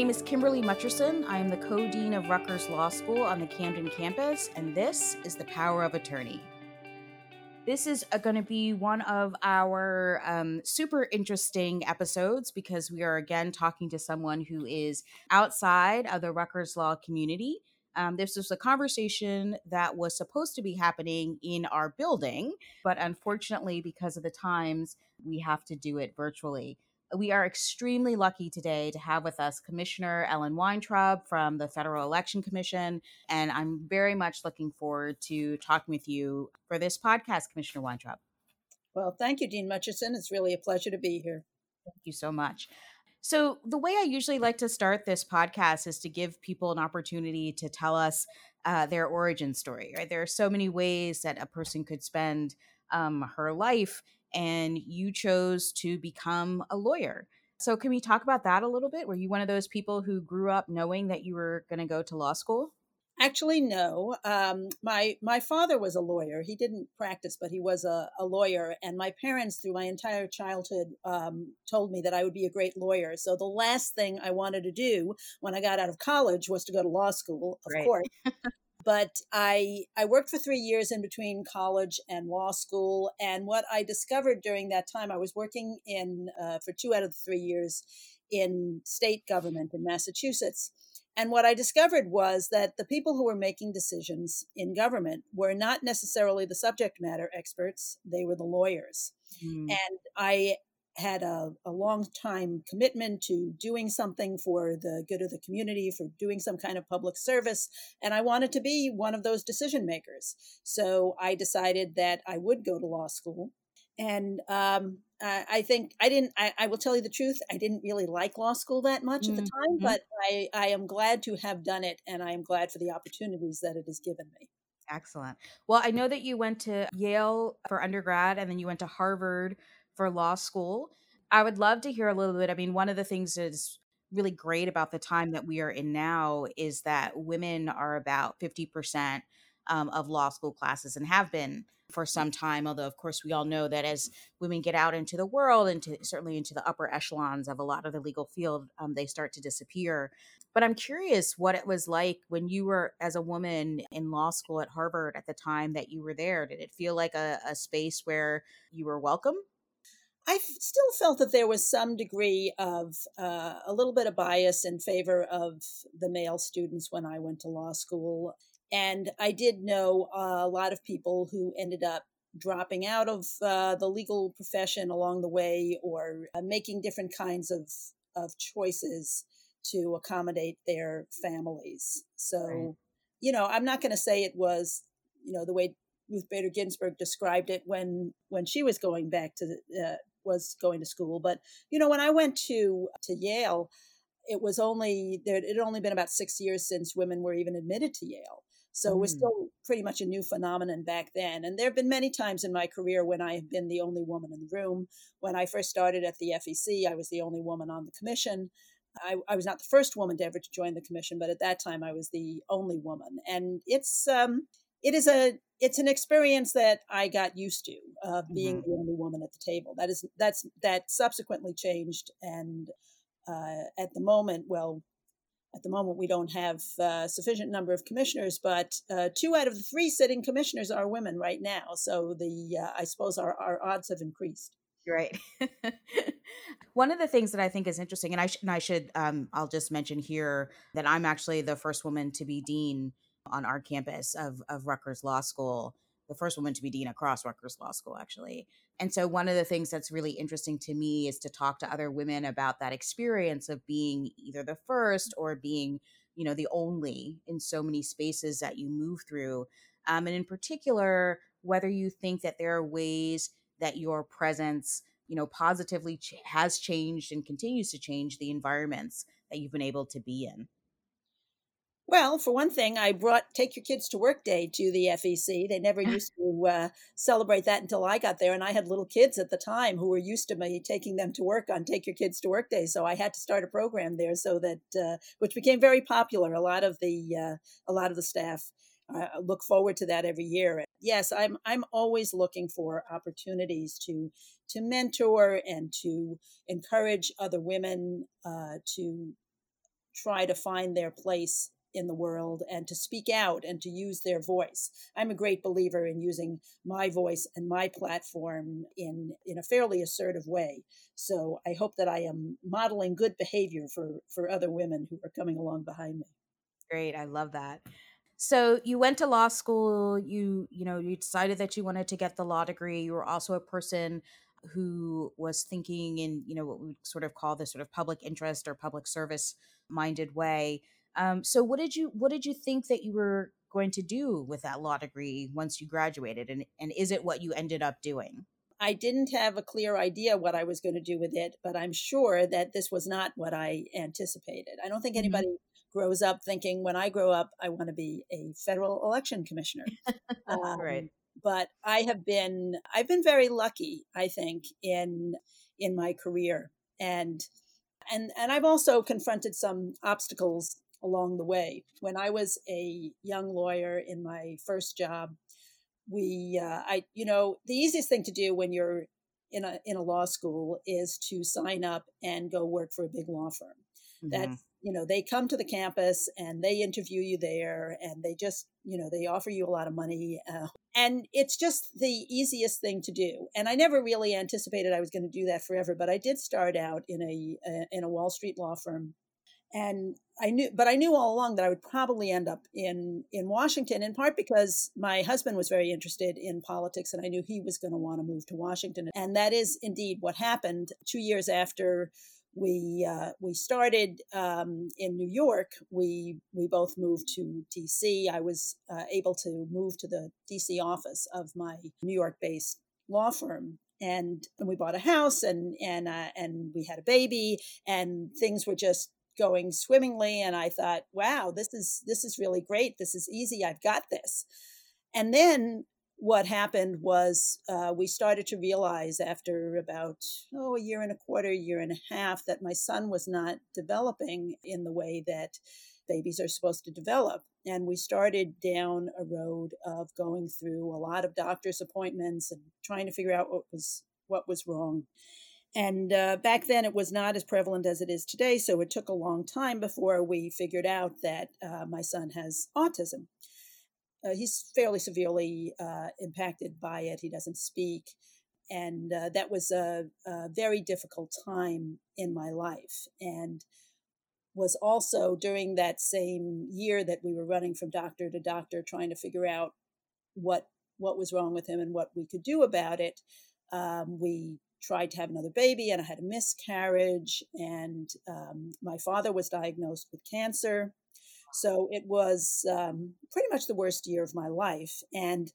name is Kimberly Mutcherson. I am the co dean of Rutgers Law School on the Camden campus, and this is The Power of Attorney. This is going to be one of our um, super interesting episodes because we are again talking to someone who is outside of the Rutgers Law community. Um, this was a conversation that was supposed to be happening in our building, but unfortunately, because of the times, we have to do it virtually we are extremely lucky today to have with us Commissioner Ellen Weintraub from the Federal Election Commission. And I'm very much looking forward to talking with you for this podcast, Commissioner Weintraub. Well, thank you, Dean Mutcherson. It's really a pleasure to be here. Thank you so much. So, the way I usually like to start this podcast is to give people an opportunity to tell us uh, their origin story, right? There are so many ways that a person could spend um, her life and you chose to become a lawyer. So, can we talk about that a little bit? Were you one of those people who grew up knowing that you were going to go to law school? Actually, no. Um, my my father was a lawyer. He didn't practice, but he was a, a lawyer. And my parents, through my entire childhood, um, told me that I would be a great lawyer. So the last thing I wanted to do when I got out of college was to go to law school, of right. course. But I I worked for three years in between college and law school, and what I discovered during that time, I was working in uh, for two out of the three years in state government in Massachusetts. And what I discovered was that the people who were making decisions in government were not necessarily the subject matter experts, they were the lawyers. Mm. And I had a, a long time commitment to doing something for the good of the community, for doing some kind of public service. And I wanted to be one of those decision makers. So I decided that I would go to law school. And um, I think I didn't, I, I, will tell you the truth, I didn't really like law school that much mm-hmm. at the time, mm-hmm. but I, I am glad to have done it. And I am glad for the opportunities that it has given me. Excellent. Well, I know that you went to Yale for undergrad and then you went to Harvard for law school. I would love to hear a little bit. I mean, one of the things that's really great about the time that we are in now is that women are about 50% um, of law school classes and have been for some time. Although, of course, we all know that as women get out into the world, into certainly into the upper echelons of a lot of the legal field, um, they start to disappear. But I'm curious what it was like when you were as a woman in law school at Harvard at the time that you were there. Did it feel like a, a space where you were welcome? I still felt that there was some degree of uh, a little bit of bias in favor of the male students when I went to law school. And I did know a lot of people who ended up dropping out of uh, the legal profession along the way or uh, making different kinds of, of choices to accommodate their families. So, right. you know, I'm not going to say it was, you know, the way Ruth Bader Ginsburg described it when when she was going back to uh, was going to school. But you know, when I went to to Yale, it was only there. It had only been about six years since women were even admitted to Yale. So mm. it was mm. still pretty much a new phenomenon back then. And there have been many times in my career when I have been the only woman in the room. When I first started at the FEC, I was the only woman on the commission. I, I, was not the first woman to ever to join the commission, but at that time I was the only woman. And it's um, it is a it's an experience that I got used to uh, being mm-hmm. the only woman at the table. That is that's that subsequently changed, and uh, at the moment, well, at the moment we don't have uh, sufficient number of commissioners, but uh, two out of the three sitting commissioners are women right now. So the uh, I suppose our, our odds have increased. Right. One of the things that I think is interesting, and I, sh- and I should, um, I'll just mention here that I'm actually the first woman to be dean on our campus of, of Rutgers Law School, the first woman to be dean across Rutgers Law School, actually. And so, one of the things that's really interesting to me is to talk to other women about that experience of being either the first or being, you know, the only in so many spaces that you move through. Um, and in particular, whether you think that there are ways that your presence, you know, positively ch- has changed and continues to change the environments that you've been able to be in. Well, for one thing, I brought Take Your Kids to Work Day to the FEC. They never used to uh, celebrate that until I got there. And I had little kids at the time who were used to me taking them to work on Take Your Kids to Work Day. So I had to start a program there so that, uh, which became very popular. A lot of the, uh, a lot of the staff uh, look forward to that every year. Yes, I'm, I'm always looking for opportunities to, to mentor and to encourage other women uh, to try to find their place in the world and to speak out and to use their voice. I'm a great believer in using my voice and my platform in in a fairly assertive way. So I hope that I am modeling good behavior for for other women who are coming along behind me. Great, I love that. So you went to law school, you you know, you decided that you wanted to get the law degree. You were also a person who was thinking in, you know, what we sort of call the sort of public interest or public service minded way um, so what did you what did you think that you were going to do with that law degree once you graduated and and is it what you ended up doing? I didn't have a clear idea what I was going to do with it, but I'm sure that this was not what I anticipated. I don't think mm-hmm. anybody mm-hmm. grows up thinking when I grow up I want to be a federal election commissioner. um, right. But I have been I've been very lucky, I think, in in my career and and and I've also confronted some obstacles along the way. When I was a young lawyer in my first job, we, uh, I, you know, the easiest thing to do when you're in a in a law school is to sign up and go work for a big law firm. Mm-hmm. That you know they come to the campus and they interview you there, and they just you know they offer you a lot of money, uh, and it's just the easiest thing to do. And I never really anticipated I was going to do that forever, but I did start out in a, a in a Wall Street law firm and I knew, but I knew all along that I would probably end up in in Washington. In part because my husband was very interested in politics, and I knew he was going to want to move to Washington, and that is indeed what happened. Two years after we uh, we started um, in New York, we we both moved to D.C. I was uh, able to move to the D.C. office of my New York-based law firm and, and we bought a house and and uh, and we had a baby and things were just going swimmingly and i thought wow this is this is really great. This is easy. I've got this. And then what happened was uh, we started to realize after about oh a year and a quarter year and a half that my son was not developing in the way that babies are supposed to develop. And we started down a road of going through a lot of doctor's appointments and trying to figure out what was what was wrong and uh, back then, it was not as prevalent as it is today. So it took a long time before we figured out that uh, my son has autism. Uh, he's fairly severely uh, impacted by it. He doesn't speak. And uh, that was a, a, very difficult time in my life. And was also during that same year that we were running from doctor to doctor, trying to figure out what what was wrong with him and what we could do about it. Um, we tried to have another baby and I had a miscarriage. And um, my father was diagnosed with cancer. So it was um, pretty much the worst year of my life. And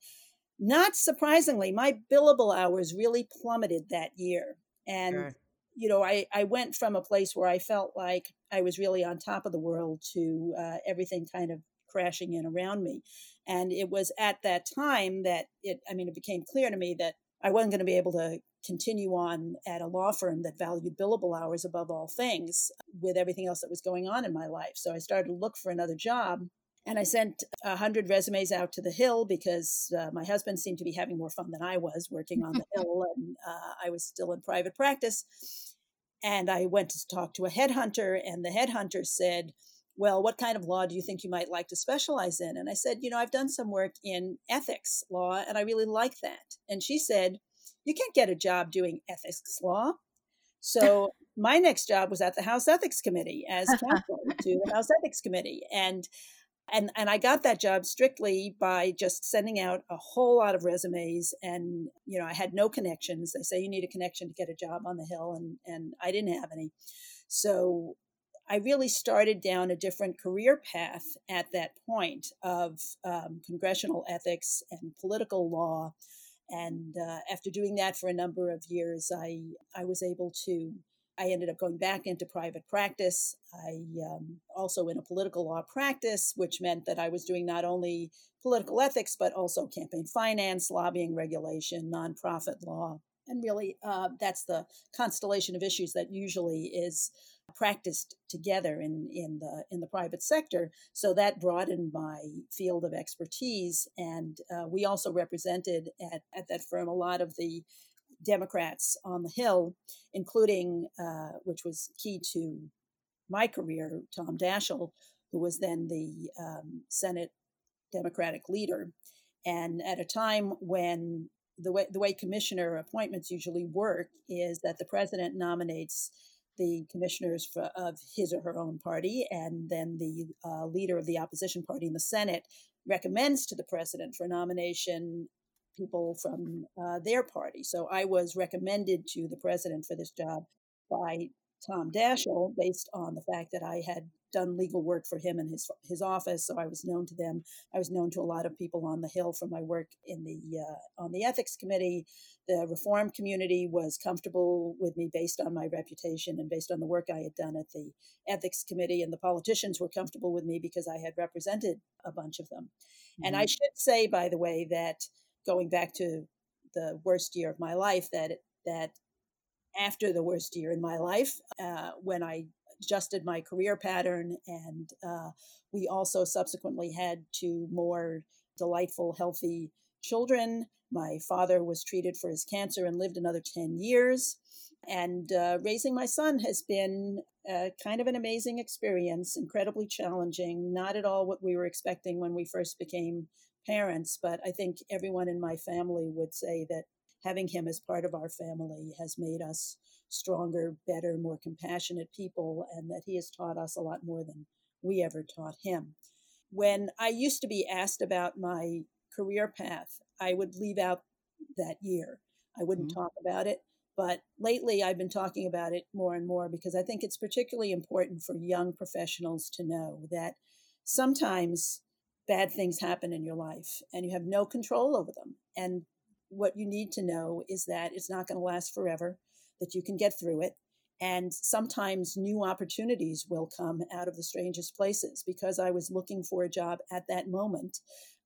not surprisingly, my billable hours really plummeted that year. And, sure. you know, I, I went from a place where I felt like I was really on top of the world to uh, everything kind of crashing in around me. And it was at that time that it, I mean, it became clear to me that I wasn't going to be able to continue on at a law firm that valued billable hours above all things with everything else that was going on in my life. So I started to look for another job. And I sent a hundred resumes out to the Hill because uh, my husband seemed to be having more fun than I was working on the Hill, and uh, I was still in private practice. And I went to talk to a headhunter, and the headhunter said, "Well, what kind of law do you think you might like to specialize in?" And I said, "You know, I've done some work in ethics law, and I really like that." And she said, you can't get a job doing ethics law. So my next job was at the House Ethics Committee as counsel to the House Ethics Committee. And and and I got that job strictly by just sending out a whole lot of resumes and you know I had no connections. They say you need a connection to get a job on the Hill and and I didn't have any. So I really started down a different career path at that point of um, congressional ethics and political law and uh, after doing that for a number of years, I I was able to. I ended up going back into private practice. I um, also in a political law practice, which meant that I was doing not only political ethics but also campaign finance, lobbying regulation, nonprofit law, and really uh, that's the constellation of issues that usually is practiced together in, in the in the private sector. So that broadened my field of expertise, and uh, we also represented at, at that firm a lot of the Democrats on the Hill, including uh, which was key to my career, Tom Daschle, who was then the um, Senate Democratic leader. And at a time when the way the way commissioner appointments usually work is that the president nominates the commissioners for, of his or her own party, and then the uh, leader of the opposition party in the Senate recommends to the president for nomination people from uh, their party. So I was recommended to the president for this job by Tom Daschle based on the fact that I had done legal work for him and his his office, so I was known to them. I was known to a lot of people on the Hill from my work in the uh, on the ethics committee. The reform community was comfortable with me based on my reputation and based on the work I had done at the ethics committee, and the politicians were comfortable with me because I had represented a bunch of them. Mm-hmm. And I mm-hmm. should say, by the way, that going back to the worst year of my life, that that after the worst year in my life, uh, when I adjusted my career pattern. And uh, we also subsequently had two more delightful, healthy children. My father was treated for his cancer and lived another 10 years. And uh, raising my son has been uh, kind of an amazing experience, incredibly challenging, not at all what we were expecting when we first became parents. But I think everyone in my family would say that having him as part of our family has made us stronger, better, more compassionate people, and that he has taught us a lot more than we ever taught him. When I used to be asked about my career path, I would leave out that year. I wouldn't mm-hmm. talk about it. But lately, I've been talking about it more and more because I think it's particularly important for young professionals to know that sometimes bad things happen in your life and you have no control over them. And what you need to know is that it's not going to last forever that you can get through it. And sometimes new opportunities will come out of the strangest places because I was looking for a job at that moment.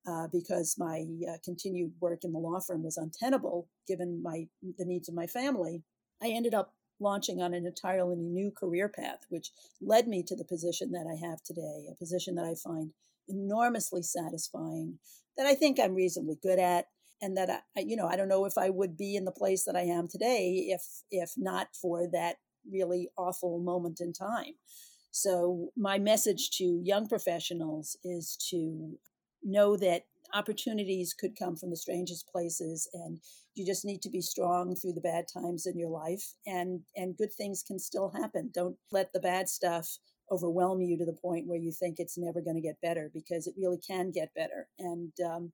Uh, because my uh, continued work in the law firm was untenable given my the needs of my family, I ended up launching on an entirely new career path, which led me to the position that I have today, a position that I find enormously satisfying, that I think I'm reasonably good at, and that I, you know, I don't know if I would be in the place that I am today if if not for that really awful moment in time. So my message to young professionals is to know that opportunities could come from the strangest places and you just need to be strong through the bad times in your life and and good things can still happen don't let the bad stuff overwhelm you to the point where you think it's never going to get better because it really can get better and um,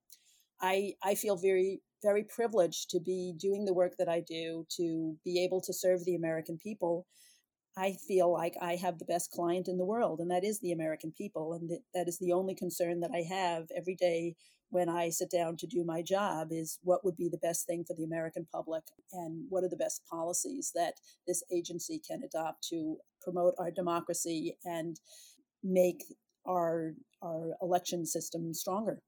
I, I feel very, very privileged to be doing the work that I do, to be able to serve the American people. I feel like I have the best client in the world, and that is the American people. And that, that is the only concern that I have every day when I sit down to do my job is what would be the best thing for the American public and what are the best policies that this agency can adopt to promote our democracy and make our our election system stronger.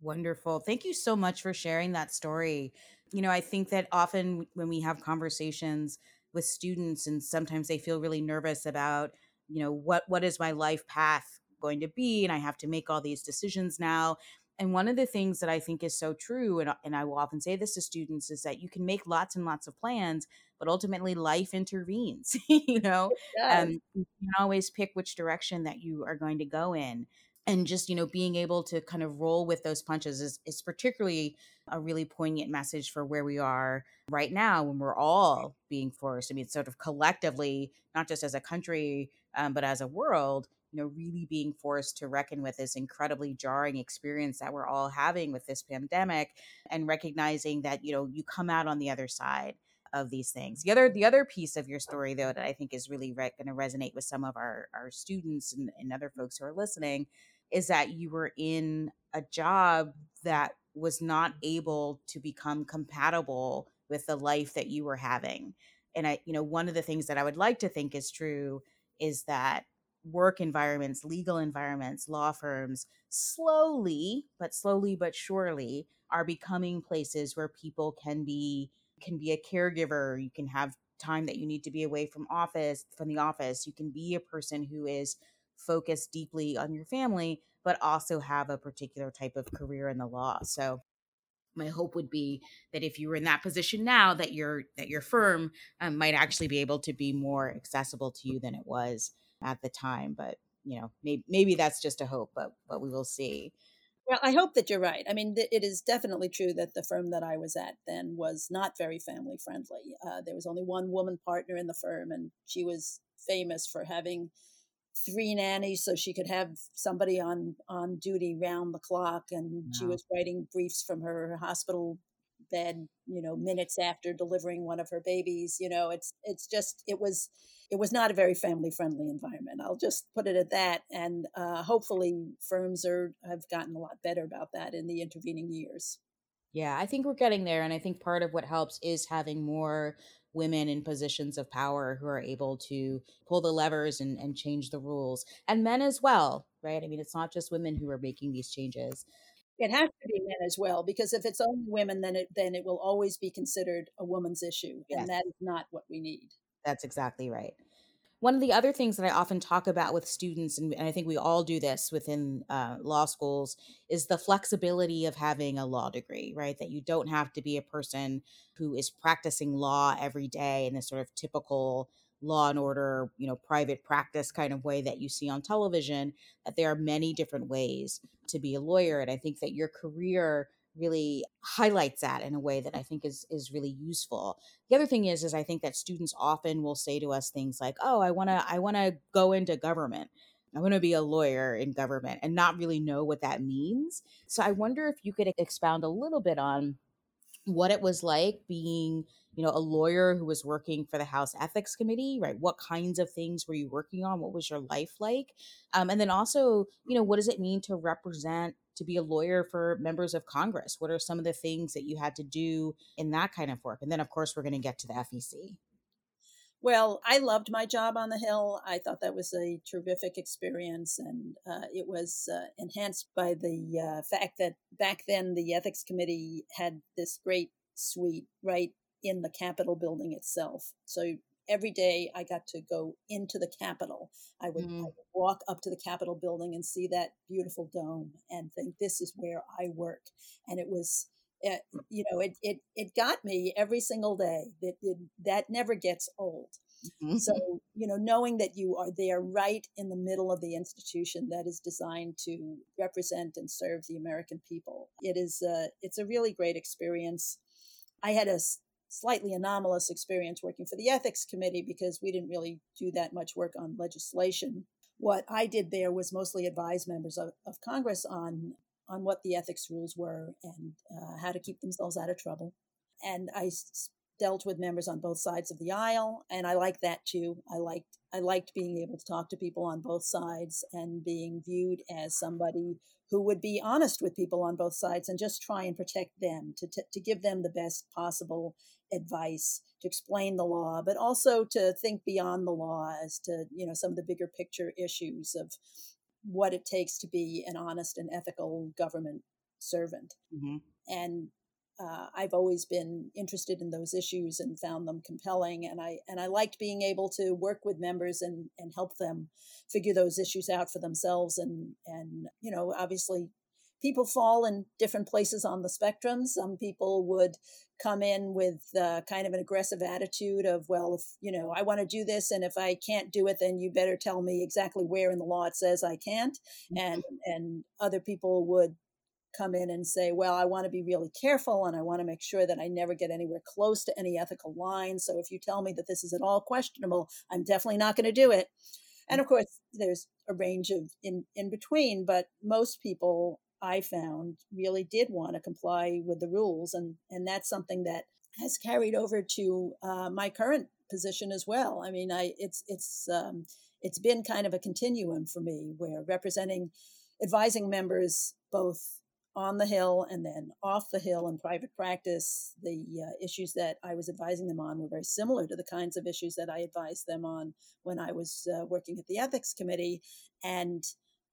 Wonderful. Thank you so much for sharing that story. You know, I think that often when we have conversations with students and sometimes they feel really nervous about, you know, what what is my life path going to be and I have to make all these decisions now. And one of the things that I think is so true, and, and I will often say this to students, is that you can make lots and lots of plans, but ultimately life intervenes. you know, um, you can always pick which direction that you are going to go in and just you know being able to kind of roll with those punches is, is particularly a really poignant message for where we are right now when we're all being forced i mean sort of collectively not just as a country um, but as a world you know really being forced to reckon with this incredibly jarring experience that we're all having with this pandemic and recognizing that you know you come out on the other side of these things. The other the other piece of your story though that I think is really re- going to resonate with some of our our students and, and other folks who are listening is that you were in a job that was not able to become compatible with the life that you were having. And I, you know, one of the things that I would like to think is true is that work environments, legal environments, law firms slowly, but slowly but surely are becoming places where people can be can be a caregiver, you can have time that you need to be away from office from the office, you can be a person who is focus deeply on your family, but also have a particular type of career in the law. So my hope would be that if you were in that position now that your that your firm um, might actually be able to be more accessible to you than it was at the time. But you know, maybe maybe that's just a hope, but but we will see. Well, I hope that you're right. I mean, th- it is definitely true that the firm that I was at then was not very family friendly. Uh, there was only one woman partner in the firm, and she was famous for having three nannies so she could have somebody on on duty round the clock and wow. she was writing briefs from her hospital bed you know minutes after delivering one of her babies you know it's it's just it was it was not a very family friendly environment i'll just put it at that and uh, hopefully firms are have gotten a lot better about that in the intervening years yeah i think we're getting there and i think part of what helps is having more women in positions of power who are able to pull the levers and, and change the rules and men as well right? I mean it's not just women who are making these changes. It has to be men as well because if it's only women then it then it will always be considered a woman's issue yes. and that is not what we need. That's exactly right one of the other things that I often talk about with students, and, I think we all do this within uh, law schools, is the flexibility of having a law degree, right? That you don't have to be a person who is practicing law every day in this sort of typical law and order, you know, private practice kind of way that you see on television, that there are many different ways to be a lawyer. And I think that your career really highlights that in a way that I think is is really useful. The other thing is is I think that students often will say to us things like, "Oh, I want to I want to go into government. I want to be a lawyer in government," and not really know what that means. So I wonder if you could expound a little bit on what it was like being you know a lawyer who was working for the house ethics committee right what kinds of things were you working on what was your life like um, and then also you know what does it mean to represent to be a lawyer for members of Congress? What are some of the things that you had to do in that kind of work? And then, of course, we're going to get to the FEC. Well, I loved my job on the Hill. I thought that was a terrific experience, and uh, it was uh, enhanced by the uh, fact that back then the Ethics Committee had this great suite right in the Capitol building itself. So every day I got to go into the Capitol. I would, mm. I would, walk up to the Capitol building and see that beautiful dome and think, this is where I work. And it was, uh, you know, it, it, it got me every single day that it, that never gets old. Mm-hmm. So, you know, knowing that you are there right in the middle of the institution that is designed to represent and serve the American people, it is, a, it's a really great experience. I had a slightly anomalous experience working for the ethics committee because we didn't really do that much work on legislation. What I did there was mostly advise members of, of Congress on on what the ethics rules were and uh, how to keep themselves out of trouble. And I dealt with members on both sides of the aisle, and I liked that too. I liked I liked being able to talk to people on both sides and being viewed as somebody who would be honest with people on both sides and just try and protect them to, t- to give them the best possible advice to explain the law but also to think beyond the law as to you know some of the bigger picture issues of what it takes to be an honest and ethical government servant mm-hmm. and uh, I've always been interested in those issues and found them compelling, and I and I liked being able to work with members and and help them figure those issues out for themselves. And and you know, obviously, people fall in different places on the spectrum. Some people would come in with uh, kind of an aggressive attitude of, well, if you know, I want to do this, and if I can't do it, then you better tell me exactly where in the law it says I can't. Mm-hmm. And and other people would come in and say, well, I want to be really careful and I want to make sure that I never get anywhere close to any ethical line. So if you tell me that this is at all questionable, I'm definitely not going to do it. And of course, there's a range of in, in between, but most people I found really did want to comply with the rules. And, and that's something that has carried over to uh, my current position as well. I mean, I, it's, it's, um, it's been kind of a continuum for me where representing advising members both on the Hill and then off the Hill in private practice, the uh, issues that I was advising them on were very similar to the kinds of issues that I advised them on when I was uh, working at the Ethics Committee. And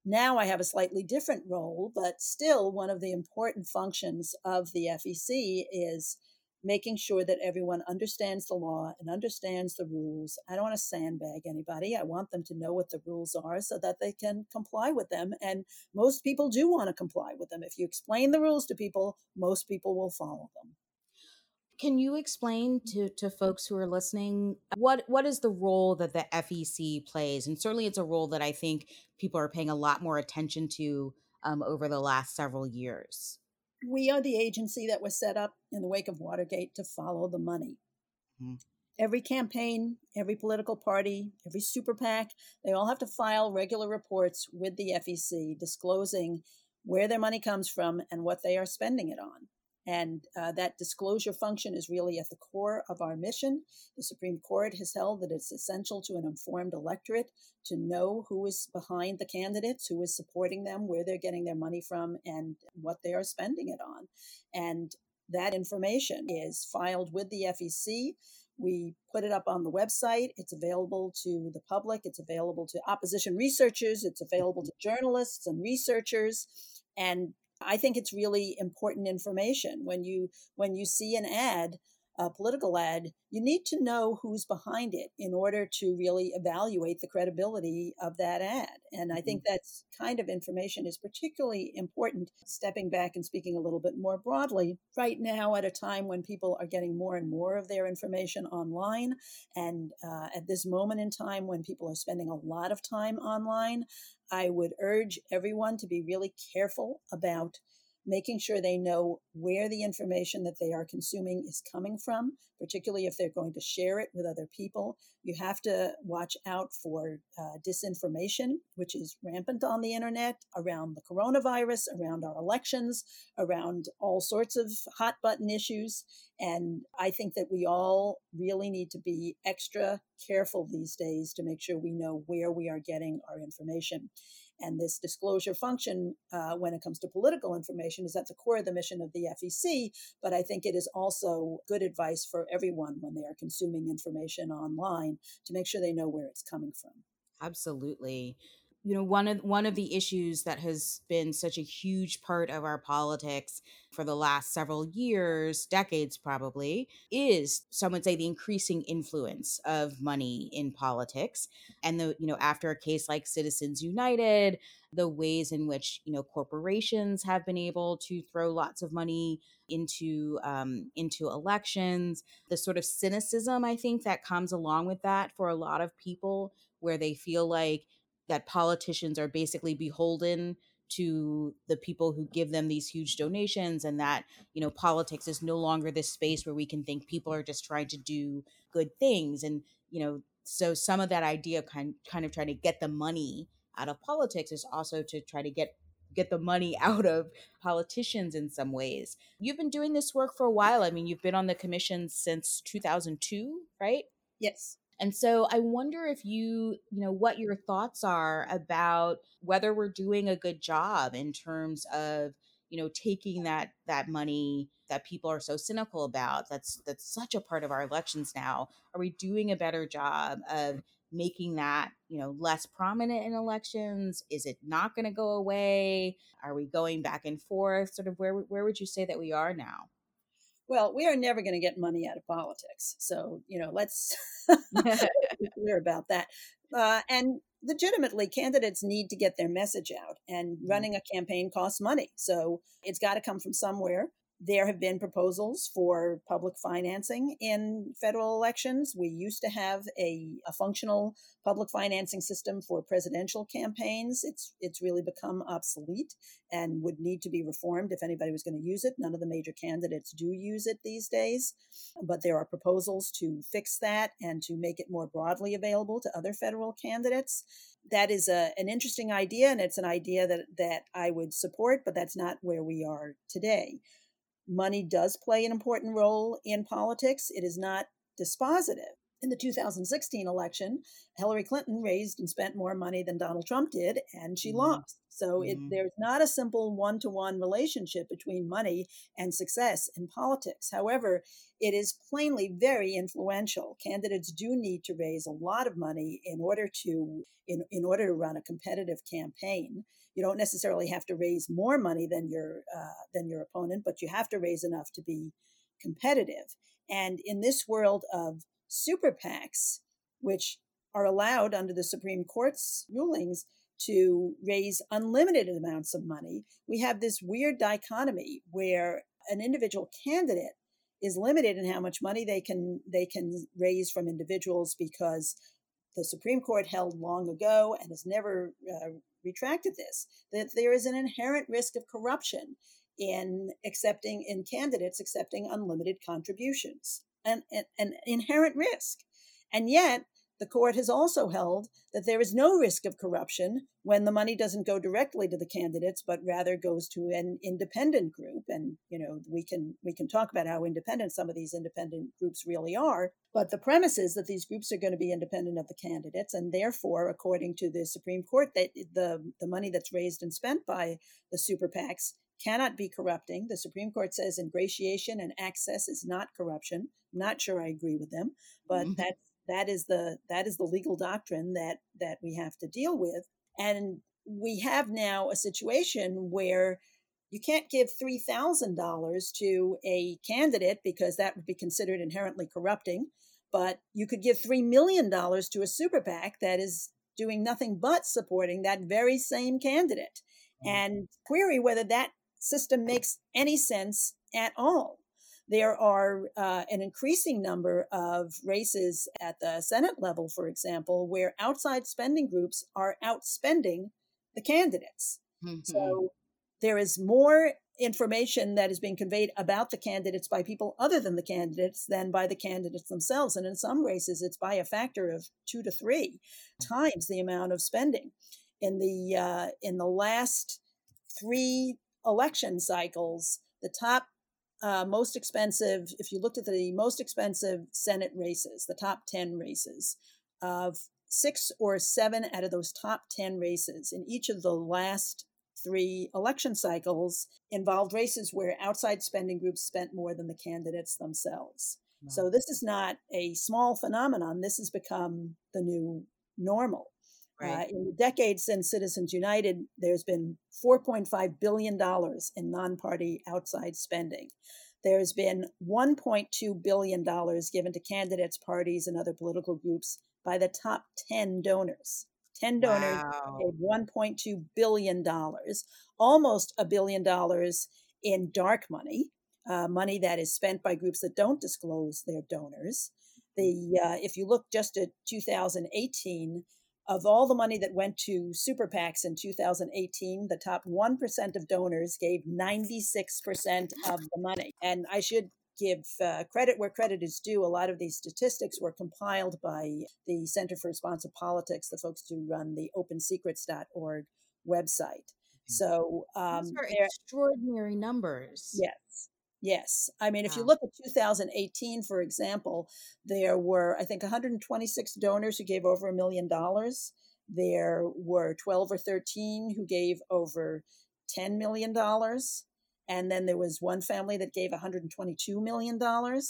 now I have a slightly different role, but still one of the important functions of the FEC is making sure that everyone understands the law and understands the rules. I don't want to sandbag anybody. I want them to know what the rules are so that they can comply with them. And most people do want to comply with them. If you explain the rules to people, most people will follow them. Can you explain to, to folks who are listening what what is the role that the FEC plays? And certainly, it's a role that I think people are paying a lot more attention to um, over the last several years. We are the agency that was set up in the wake of Watergate to follow the money. Mm-hmm. Every campaign, every political party, every super PAC, they all have to file regular reports with the FEC disclosing where their money comes from and what they are spending it on. And uh, that disclosure function is really at the core of our mission. The Supreme Court has held that it's essential to an informed electorate to know who is behind the candidates, who is supporting them, where they're getting their money from, and what they are spending it on. And that information is filed with the FEC. We put it up on the website. It's available to the public. It's available to opposition researchers. It's available to journalists and researchers. And I think it's really important information. When you when you see an ad a political ad, you need to know who's behind it in order to really evaluate the credibility of that ad. And I think mm-hmm. that's kind of information is particularly important. Stepping back and speaking a little bit more broadly, right now, at a time when people are getting more and more of their information online, and uh, at this moment in time when people are spending a lot of time online, I would urge everyone to be really careful about making sure they know where the information that they are consuming is coming from, particularly if they're going to share it with other people. You have to watch out for uh, disinformation, which is rampant on the internet around the coronavirus, around our elections, around all sorts of hot button issues. And I think that we all really need to be extra careful these days to make sure we know where we are getting our information. And this disclosure function, uh, when it comes to political information, is at the core of the mission of the FEC. But I think it is also good advice for everyone when they are consuming information online to make sure they know where it's coming from. Absolutely you know one of one of the issues that has been such a huge part of our politics for the last several years decades probably is some would say the increasing influence of money in politics. And the you know after a case like citizens united the ways in which you know corporations have been able to throw lots of money into um, into elections the sort of cynicism i think that comes along with that for a lot of people where they feel like that politicians are basically beholden to the people who give them these huge donations and that you know politics is no longer this space where we can think people are just trying to do good things and you know so some of that idea kind kind of trying to get the money out of politics is also to try to get get the money out of politicians in some ways. You've been doing this work for a while. I mean, you've been on the commission since 2002, right? Yes. And so I wonder if you, you know, what your thoughts are about whether we're doing a good job in terms of, you know, taking that that money that people are so cynical about. That's that's such a part of our elections now. Are we doing a better job of making that, you know, less prominent in elections? Is it not going to go away? Are we going back and forth? Sort of where where would you say that we are now? Well, we are never going to get money out of politics. So, you know, let's be clear about that. Uh, and legitimately, candidates need to get their message out, and mm-hmm. running a campaign costs money. So it's got to come from somewhere. There have been proposals for public financing in federal elections. We used to have a, a, functional public financing system for presidential campaigns. It's it's really become obsolete and would need to be reformed if anybody was going to use it. None of the major candidates do use it these days, but there are proposals to fix that and to make it more broadly available to other federal candidates that is a, an interesting idea and it's an idea that, that I would support, but that's not where we are today money does play an important role in politics. It is not dispositive. In the 2016 election, Hillary Clinton raised and spent more money than Donald Trump did, and she mm-hmm. lost. So mm-hmm. it, there's not a simple one to one relationship between money and success in politics. However, it is plainly very influential. Candidates do need to raise a lot of money in order to in, in order to run a competitive campaign. You don't necessarily have to raise more money than your uh, than your opponent, but you have to raise enough to be competitive. And in this world of super PACs, which are allowed under the Supreme Court's rulings to raise unlimited amounts of money, we have this weird dichotomy where an individual candidate is limited in how much money they can they can raise from individuals because the Supreme Court held long ago and has never uh, retracted this that there is an inherent risk of corruption in accepting in candidates accepting unlimited contributions and an inherent risk. And yet the court has also held that there is no risk of corruption when the money doesn't go directly to the candidates but rather goes to an independent group. And you know we can we can talk about how independent some of these independent groups really are but the premise is that these groups are going to be independent of the candidates. And therefore according to the Supreme Court that the the money that's raised and spent by the super PACs cannot be corrupting. The Supreme Court says ingratiation and access is not corruption. I'm not sure I agree with them, but mm-hmm. that's that is the that is the legal doctrine that that we have to deal with and we have now a situation where you can't give $3000 to a candidate because that would be considered inherently corrupting but you could give $3 million to a super pac that is doing nothing but supporting that very same candidate mm-hmm. and query whether that system makes any sense at all there are uh, an increasing number of races at the Senate level, for example, where outside spending groups are outspending the candidates. Mm-hmm. So there is more information that is being conveyed about the candidates by people other than the candidates than by the candidates themselves. And in some races, it's by a factor of two to three times the amount of spending. In the uh, in the last three election cycles, the top uh, most expensive, if you looked at the most expensive Senate races, the top 10 races, of six or seven out of those top 10 races in each of the last three election cycles involved races where outside spending groups spent more than the candidates themselves. Wow. So this is not a small phenomenon. This has become the new normal. Right. Uh, in the decades since Citizens United, there's been $4.5 billion in non party outside spending. There's been $1.2 billion given to candidates, parties, and other political groups by the top 10 donors. 10 donors wow. gave $1.2 billion, almost a billion dollars in dark money, uh, money that is spent by groups that don't disclose their donors. The uh, if you look just at 2018, of all the money that went to super PACs in 2018, the top 1% of donors gave 96% of the money. And I should give uh, credit where credit is due. A lot of these statistics were compiled by the Center for Responsive Politics, the folks who run the opensecrets.org website. So um, these are extraordinary numbers. Yes. Yes. I mean, wow. if you look at 2018, for example, there were, I think, 126 donors who gave over a million dollars. There were 12 or 13 who gave over $10 million. And then there was one family that gave $122 million. Wow.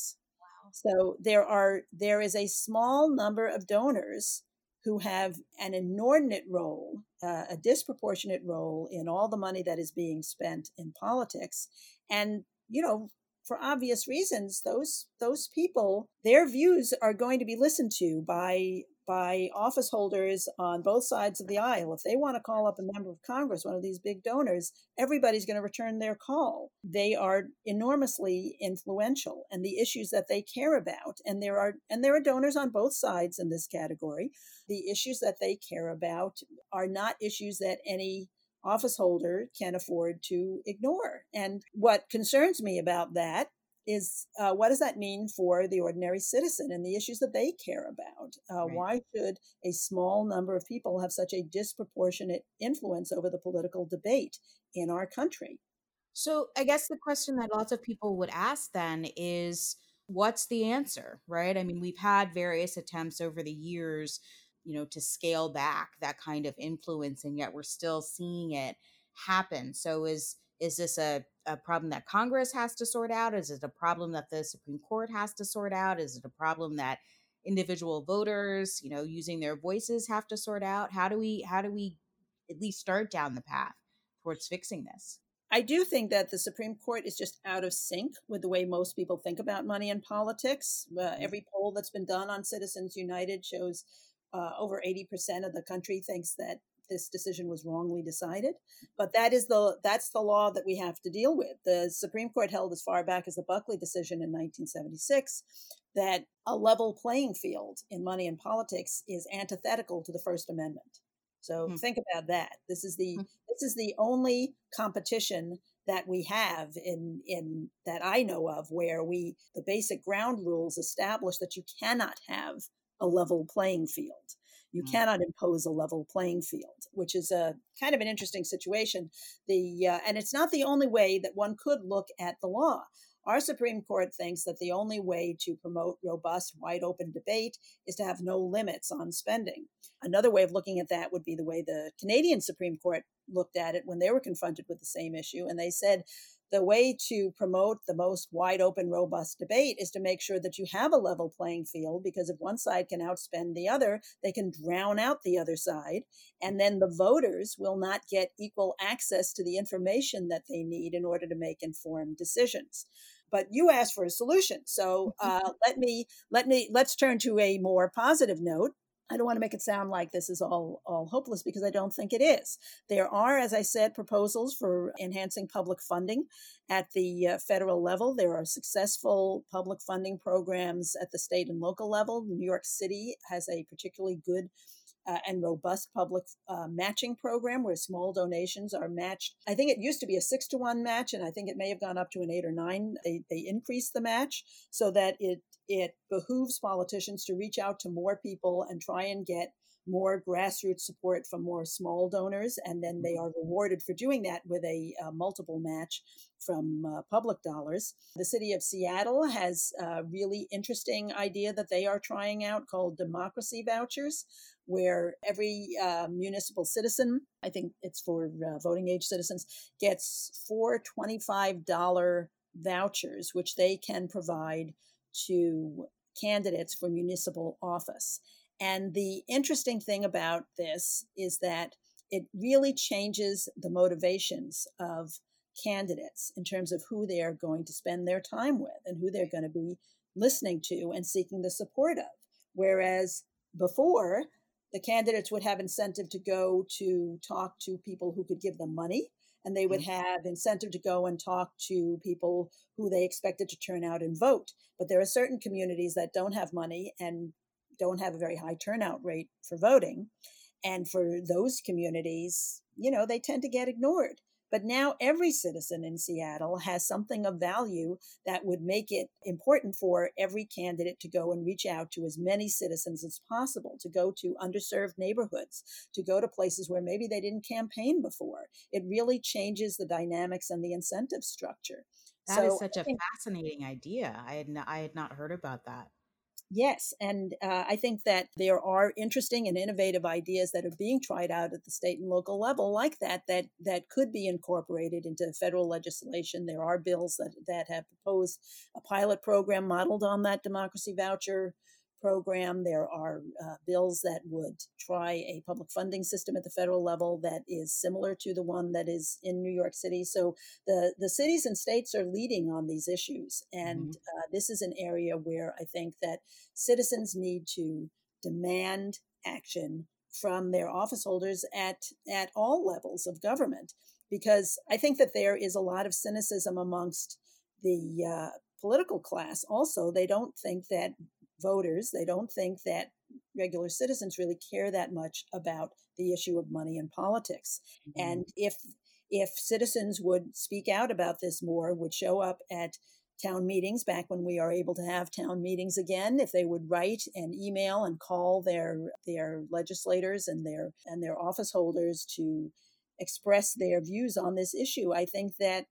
So there are there is a small number of donors who have an inordinate role, uh, a disproportionate role in all the money that is being spent in politics. And you know, for obvious reasons, those those people, their views are going to be listened to by by office holders on both sides of the aisle. If they want to call up a member of Congress, one of these big donors, everybody's going to return their call. They are enormously influential and the issues that they care about and there are and there are donors on both sides in this category. The issues that they care about are not issues that any office holder can afford to ignore. And what concerns me about that is uh, what does that mean for the ordinary citizen and the issues that they care about? Uh, right. Why should a small number of people have such a disproportionate influence over the political debate in our country? So, I guess the question that lots of people would ask then is what's the answer, right? I mean, we've had various attempts over the years you know to scale back that kind of influence and yet we're still seeing it happen. So is is this a, a problem that congress has to sort out? Is it a problem that the supreme court has to sort out? Is it a problem that individual voters you know using their voices have to sort out? How do we how do we at least start down the path towards fixing this? I do think that the Supreme Court is just out of sync with the way most people think about money in politics. Uh, every poll that's been done on Citizens United shows uh, over 80% of the country thinks that this decision was wrongly decided. But that is the that's the law that we have to deal with. The Supreme Court held as far back as the Buckley decision in 1976 that a level playing field in money and politics is antithetical to the First Amendment. So mm. think about that. This is the mm. this is the only competition that we have in in that I know of where we the basic ground rules establish that you cannot have a level playing field. You mm. cannot impose a level playing field, which is a kind of an interesting situation. The uh, and it's not the only way that one could look at the law. Our Supreme Court thinks that the only way to promote robust, wide open debate is to have no limits on spending. Another way of looking at that would be the way the Canadian Supreme Court looked at it when they were confronted with the same issue. And they said the way to promote the most wide open, robust debate is to make sure that you have a level playing field because if one side can outspend the other, they can drown out the other side. And then the voters will not get equal access to the information that they need in order to make informed decisions but you asked for a solution so uh, let me let me let's turn to a more positive note I don't want to make it sound like this is all all hopeless because I don't think it is. There are, as I said, proposals for enhancing public funding at the uh, federal level. There are successful public funding programs at the state and local level. New York City has a particularly good uh, and robust public uh, matching program where small donations are matched. I think it used to be a six to one match, and I think it may have gone up to an eight or nine. They, they increased the match so that it it behooves politicians to reach out to more people and try and get more grassroots support from more small donors, and then they are rewarded for doing that with a, a multiple match from uh, public dollars. The city of Seattle has a really interesting idea that they are trying out called democracy vouchers, where every uh, municipal citizen, I think it's for uh, voting age citizens, gets four $25 vouchers, which they can provide to candidates for municipal office. And the interesting thing about this is that it really changes the motivations of candidates in terms of who they are going to spend their time with and who they're going to be listening to and seeking the support of. Whereas before, the candidates would have incentive to go to talk to people who could give them money and they would have incentive to go and talk to people who they expected to turn out and vote. But there are certain communities that don't have money and don't have a very high turnout rate for voting and for those communities you know they tend to get ignored but now every citizen in Seattle has something of value that would make it important for every candidate to go and reach out to as many citizens as possible, to go to underserved neighborhoods, to go to places where maybe they didn't campaign before. It really changes the dynamics and the incentive structure. That so, is such a fascinating idea. I had not, I had not heard about that. Yes, and uh, I think that there are interesting and innovative ideas that are being tried out at the state and local level, like that, that that could be incorporated into federal legislation. There are bills that that have proposed a pilot program modeled on that democracy voucher program. There are uh, bills that would try a public funding system at the federal level that is similar to the one that is in New York City. So the, the cities and states are leading on these issues. And mm-hmm. uh, this is an area where I think that citizens need to demand action from their office holders at, at all levels of government. Because I think that there is a lot of cynicism amongst the uh, political class also. They don't think that voters. They don't think that regular citizens really care that much about the issue of money in politics. Mm-hmm. And if if citizens would speak out about this more, would show up at town meetings back when we are able to have town meetings again if they would write and email and call their their legislators and their and their office holders to express their views on this issue i think that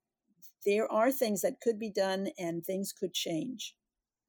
there are things that could be done and things could change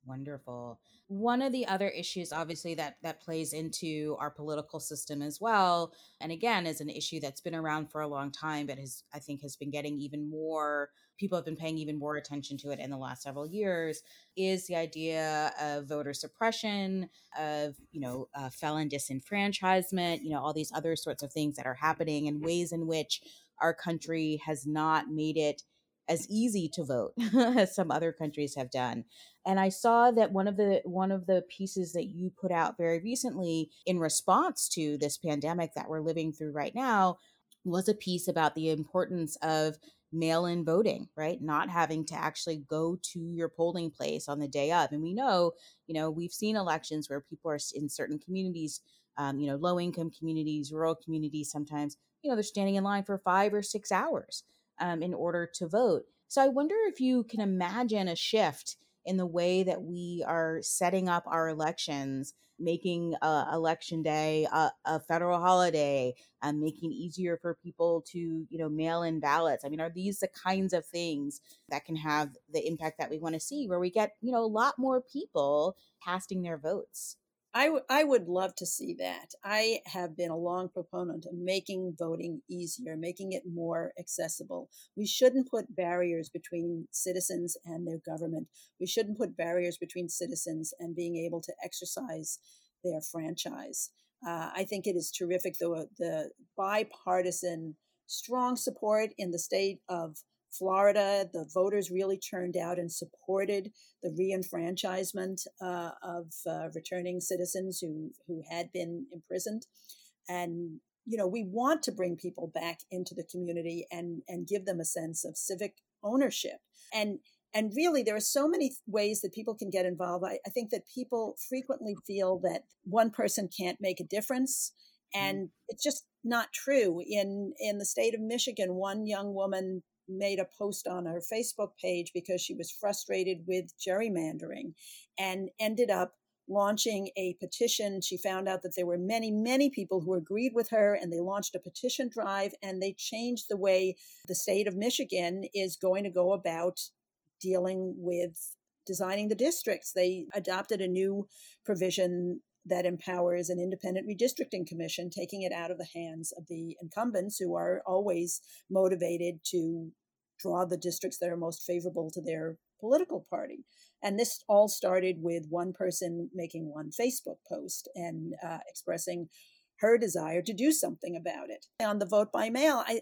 wonderful one of the other issues obviously that that plays into our political system as well and again is an issue that's been around for a long time but has i think has been getting even more people have been paying even more attention to it in the last several years is the idea of voter suppression of you know uh, felon disenfranchisement you know all these other sorts of things that are happening and ways in which our country has not made it as easy to vote as some other countries have done. And I saw that one of the one of the pieces that you put out very recently in response to this pandemic that we're living through right now was a piece about the importance of mail in voting, right? Not having to actually go to your polling place on the day of. And we know, you know, we've seen elections where people are in certain communities, um, you know, low income communities, rural communities, sometimes, you know, they're standing in line for five or six hours um, in order to vote. So I wonder if you can imagine a shift in the way that we are setting up our elections making uh, election day a, a, federal holiday and making easier for people to you know mail in ballots i mean are these the kinds of things that can have the impact that we want to see where we get you know a lot more people casting their votes I, w- I would love to see that. I have been a long proponent of making voting easier, making it more accessible. We shouldn't put barriers between citizens and their government. We shouldn't put barriers between citizens and being able to exercise their franchise. Uh, I think it is terrific, though, the bipartisan strong support in the state of Florida, the voters really turned out and supported the reenfranchisement uh, of uh, returning citizens who, who had been imprisoned. And, you know, we want to bring people back into the community and, and give them a sense of civic ownership. And and really, there are so many ways that people can get involved. I, I think that people frequently feel that one person can't make a difference mm-hmm. and it's just not true in in the state of michigan one young woman made a post on her Facebook page because she was frustrated with gerrymandering and ended up launching a petition. She found out that there were many, many people who agreed with her, and they launched a petition drive and they changed the way the state of Michigan is going to go about dealing with designing the districts. They adopted a new provision that empowers an independent redistricting commission, taking it out of the hands of the incumbents who are always motivated to draw the districts that are most favorable to their political party. And this all started with one person making one Facebook post and uh, expressing her desire to do something about it. On the vote by mail, I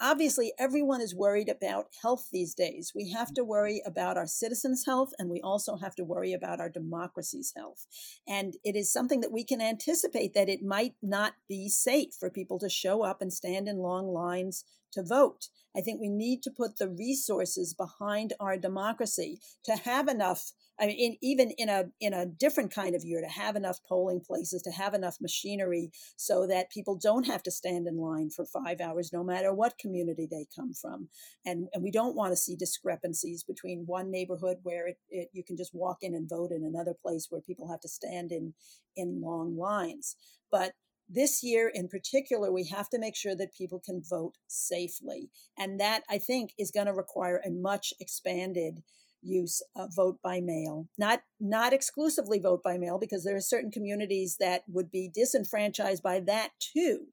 obviously everyone is worried about health these days. We have to worry about our citizens' health and we also have to worry about our democracy's health. And it is something that we can anticipate that it might not be safe for people to show up and stand in long lines to vote. I think we need to put the resources behind our democracy to have enough I mean, in, even in a in a different kind of year, to have enough polling places, to have enough machinery, so that people don't have to stand in line for five hours, no matter what community they come from, and and we don't want to see discrepancies between one neighborhood where it, it you can just walk in and vote, in another place where people have to stand in in long lines. But this year in particular, we have to make sure that people can vote safely. And that, I think, is going to require a much expanded use of vote by mail not not exclusively vote by mail because there are certain communities that would be disenfranchised by that too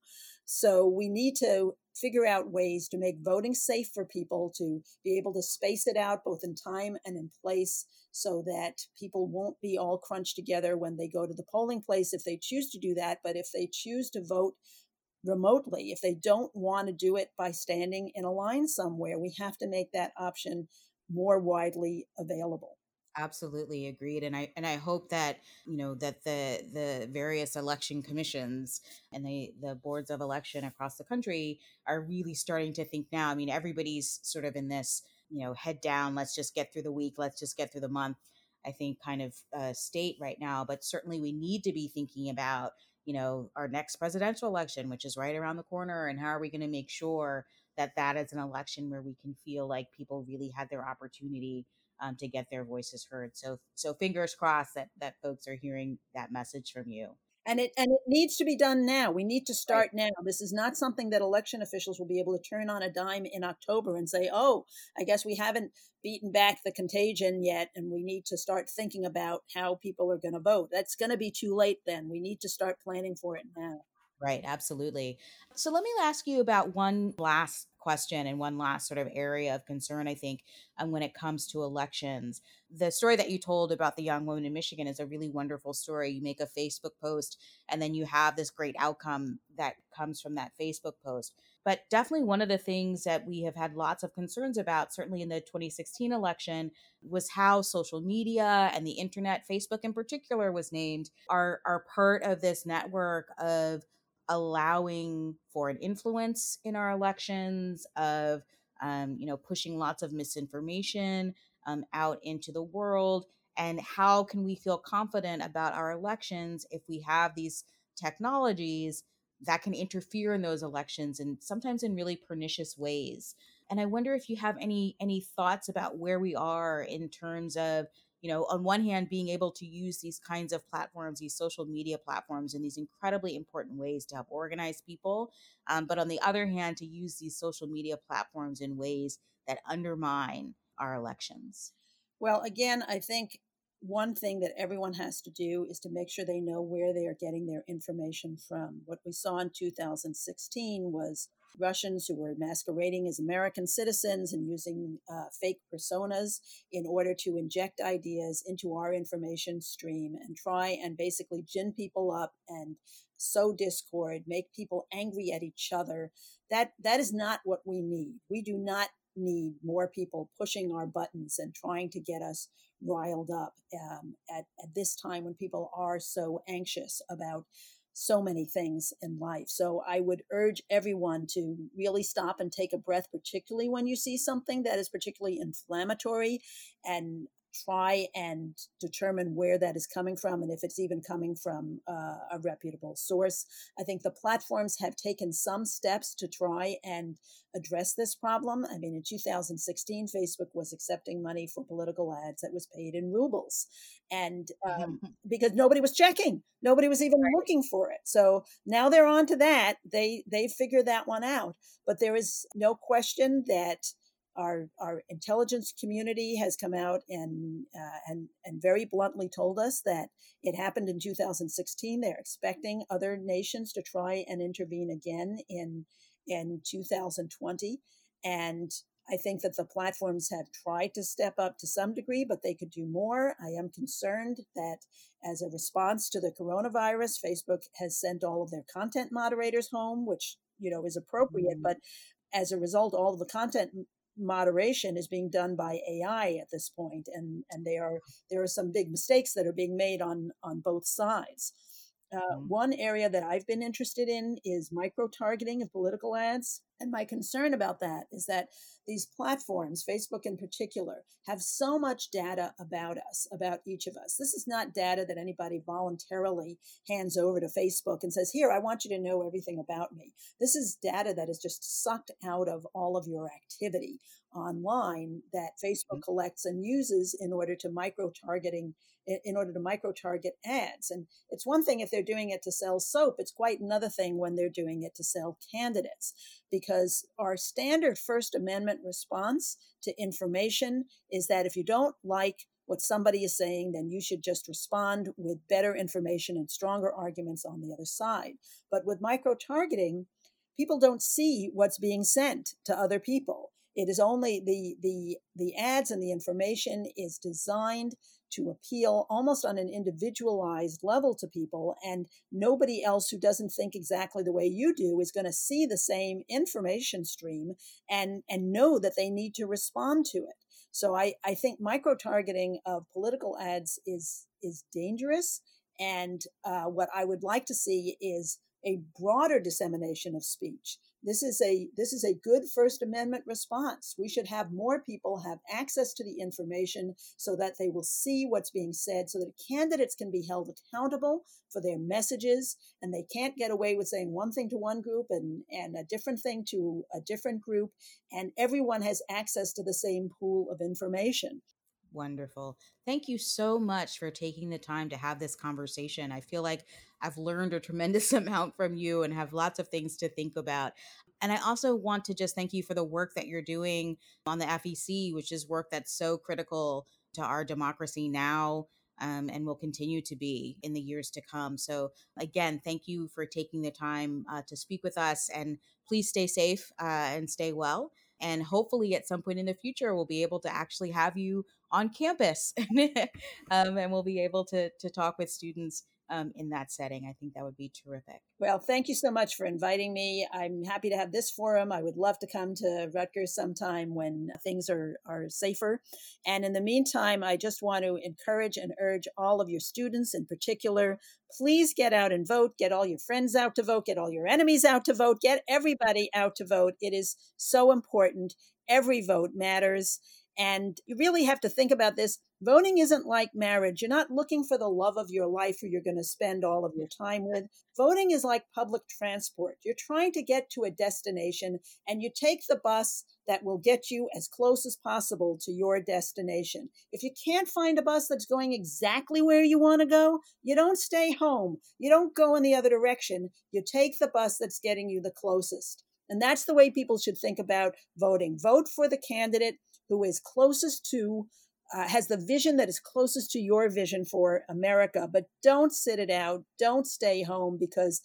so we need to figure out ways to make voting safe for people to be able to space it out both in time and in place so that people won't be all crunched together when they go to the polling place if they choose to do that. But if they choose to vote remotely if they don't want to do it by standing in a line somewhere we have to make that option more widely available absolutely agreed and i and i hope that you know that the the various election commissions and the the boards of election across the country are really starting to think now i mean everybody's sort of in this you know head down let's just get through the week let's just get through the month i think kind of uh, state right now but certainly we need to be thinking about you know our next presidential election which is right around the corner and how are we going to make sure that that is an election where we can feel like people really had their opportunity um, to get their voices heard. So, so fingers crossed that that folks are hearing that message from you. And it and it needs to be done now. We need to start right. now. This is not something that election officials will be able to turn on a dime in October and say, "Oh, I guess we haven't beaten back the contagion yet, and we need to start thinking about how people are going to vote." That's going to be too late. Then we need to start planning for it now. Right, absolutely. So let me ask you about one last question and one last sort of area of concern, I think, um, when it comes to elections. The story that you told about the young woman in Michigan is a really wonderful story. You make a Facebook post and then you have this great outcome that comes from that Facebook post. But definitely one of the things that we have had lots of concerns about, certainly in the 2016 election, was how social media and the internet, Facebook in particular was named, are, are part of this network of allowing for an influence in our elections, of um, you know, pushing lots of misinformation um, out into the world. And how can we feel confident about our elections if we have these technologies that can interfere in those elections and sometimes in really pernicious ways? And I wonder if you have any any thoughts about where we are in terms of you know, on one hand, being able to use these kinds of platforms, these social media platforms, in these incredibly important ways to help organize people. Um, but on the other hand, to use these social media platforms in ways that undermine our elections. Well, again, I think one thing that everyone has to do is to make sure they know where they are getting their information from. What we saw in 2016 was Russians who were masquerading as American citizens and using uh, fake personas in order to inject ideas into our information stream and try and basically gin people up and sow discord, make people angry at each other. That that is not what we need. We do not need more people pushing our buttons and trying to get us riled up um, at, at this time when people are so anxious about so many things in life. So I would urge everyone to really stop and take a breath, particularly when you see something that is particularly inflammatory and try and determine where that is coming from and if it's even coming from uh, a reputable source. I think the platforms have taken some steps to try and address this problem. I mean, in 2016, Facebook was accepting money for political ads that was paid in rubles. And um, because nobody was checking, nobody was even right. looking for it. So now they're on to that. They, they figured that one out. But there is no question that our our intelligence community has come out and uh, and and very bluntly told us that it happened in 2016. They're expecting other nations to try and intervene again in in 2020, and I think that the platforms have tried to step up to some degree, but they could do more. I am concerned that as a response to the coronavirus, Facebook has sent all of their content moderators home, which you know is appropriate, mm-hmm. but as a result, all of the content moderation is being done by AI at this point, and and they are there are some big mistakes that are being made on on both sides. Uh, mm-hmm. One area that I've been interested in is micro targeting of political ads. And my concern about that is that these platforms, Facebook in particular, have so much data about us, about each of us. This is not data that anybody voluntarily hands over to Facebook and says, Here, I want you to know everything about me. This is data that is just sucked out of all of your activity online that Facebook mm-hmm. collects and uses in order to micro targeting in order to micro target ads. And it's one thing if they're doing it to sell soap, it's quite another thing when they're doing it to sell candidates. Because our standard First Amendment response to information is that if you don't like what somebody is saying, then you should just respond with better information and stronger arguments on the other side. But with micro targeting, people don't see what's being sent to other people. It is only the the the ads and the information is designed to appeal almost on an individualized level to people and nobody else who doesn't think exactly the way you do is going to see the same information stream and and know that they need to respond to it. So i i think micro targeting of political ads is is dangerous and uh, what i would like to see is a broader dissemination of speech this is a this is a good first amendment response we should have more people have access to the information so that they will see what's being said so that candidates can be held accountable for their messages and they can't get away with saying one thing to one group and and a different thing to a different group and everyone has access to the same pool of information Wonderful. Thank you so much for taking the time to have this conversation. I feel like I've learned a tremendous amount from you and have lots of things to think about. And I also want to just thank you for the work that you're doing on the FEC, which is work that's so critical to our democracy now um, and will continue to be in the years to come. So, again, thank you for taking the time uh, to speak with us. And please stay safe uh, and stay well. And hopefully, at some point in the future, we'll be able to actually have you on campus um, and we'll be able to, to talk with students um, in that setting. I think that would be terrific. Well, thank you so much for inviting me. I'm happy to have this forum. I would love to come to Rutgers sometime when things are, are safer. And in the meantime, I just want to encourage and urge all of your students in particular please get out and vote. Get all your friends out to vote. Get all your enemies out to vote. Get everybody out to vote. It is so important. Every vote matters. And you really have to think about this. Voting isn't like marriage. You're not looking for the love of your life who you're going to spend all of your time with. Voting is like public transport. You're trying to get to a destination and you take the bus that will get you as close as possible to your destination. If you can't find a bus that's going exactly where you want to go, you don't stay home. You don't go in the other direction. You take the bus that's getting you the closest. And that's the way people should think about voting. Vote for the candidate who is closest to, uh, has the vision that is closest to your vision for America. But don't sit it out. Don't stay home because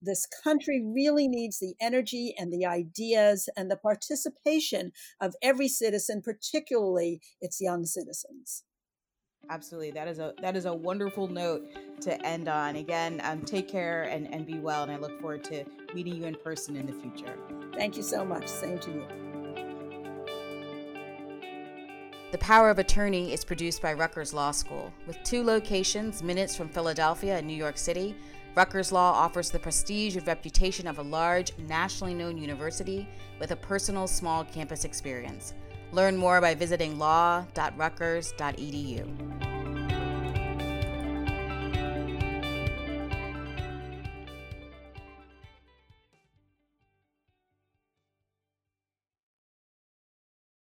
this country really needs the energy and the ideas and the participation of every citizen, particularly its young citizens. Absolutely, that is a that is a wonderful note to end on. Again, um, take care and, and be well, and I look forward to meeting you in person in the future. Thank you so much. Same to you. The Power of Attorney is produced by Rutgers Law School. With two locations, minutes from Philadelphia and New York City, Rutgers Law offers the prestige and reputation of a large, nationally known university with a personal small campus experience. Learn more by visiting law.rutgers.edu.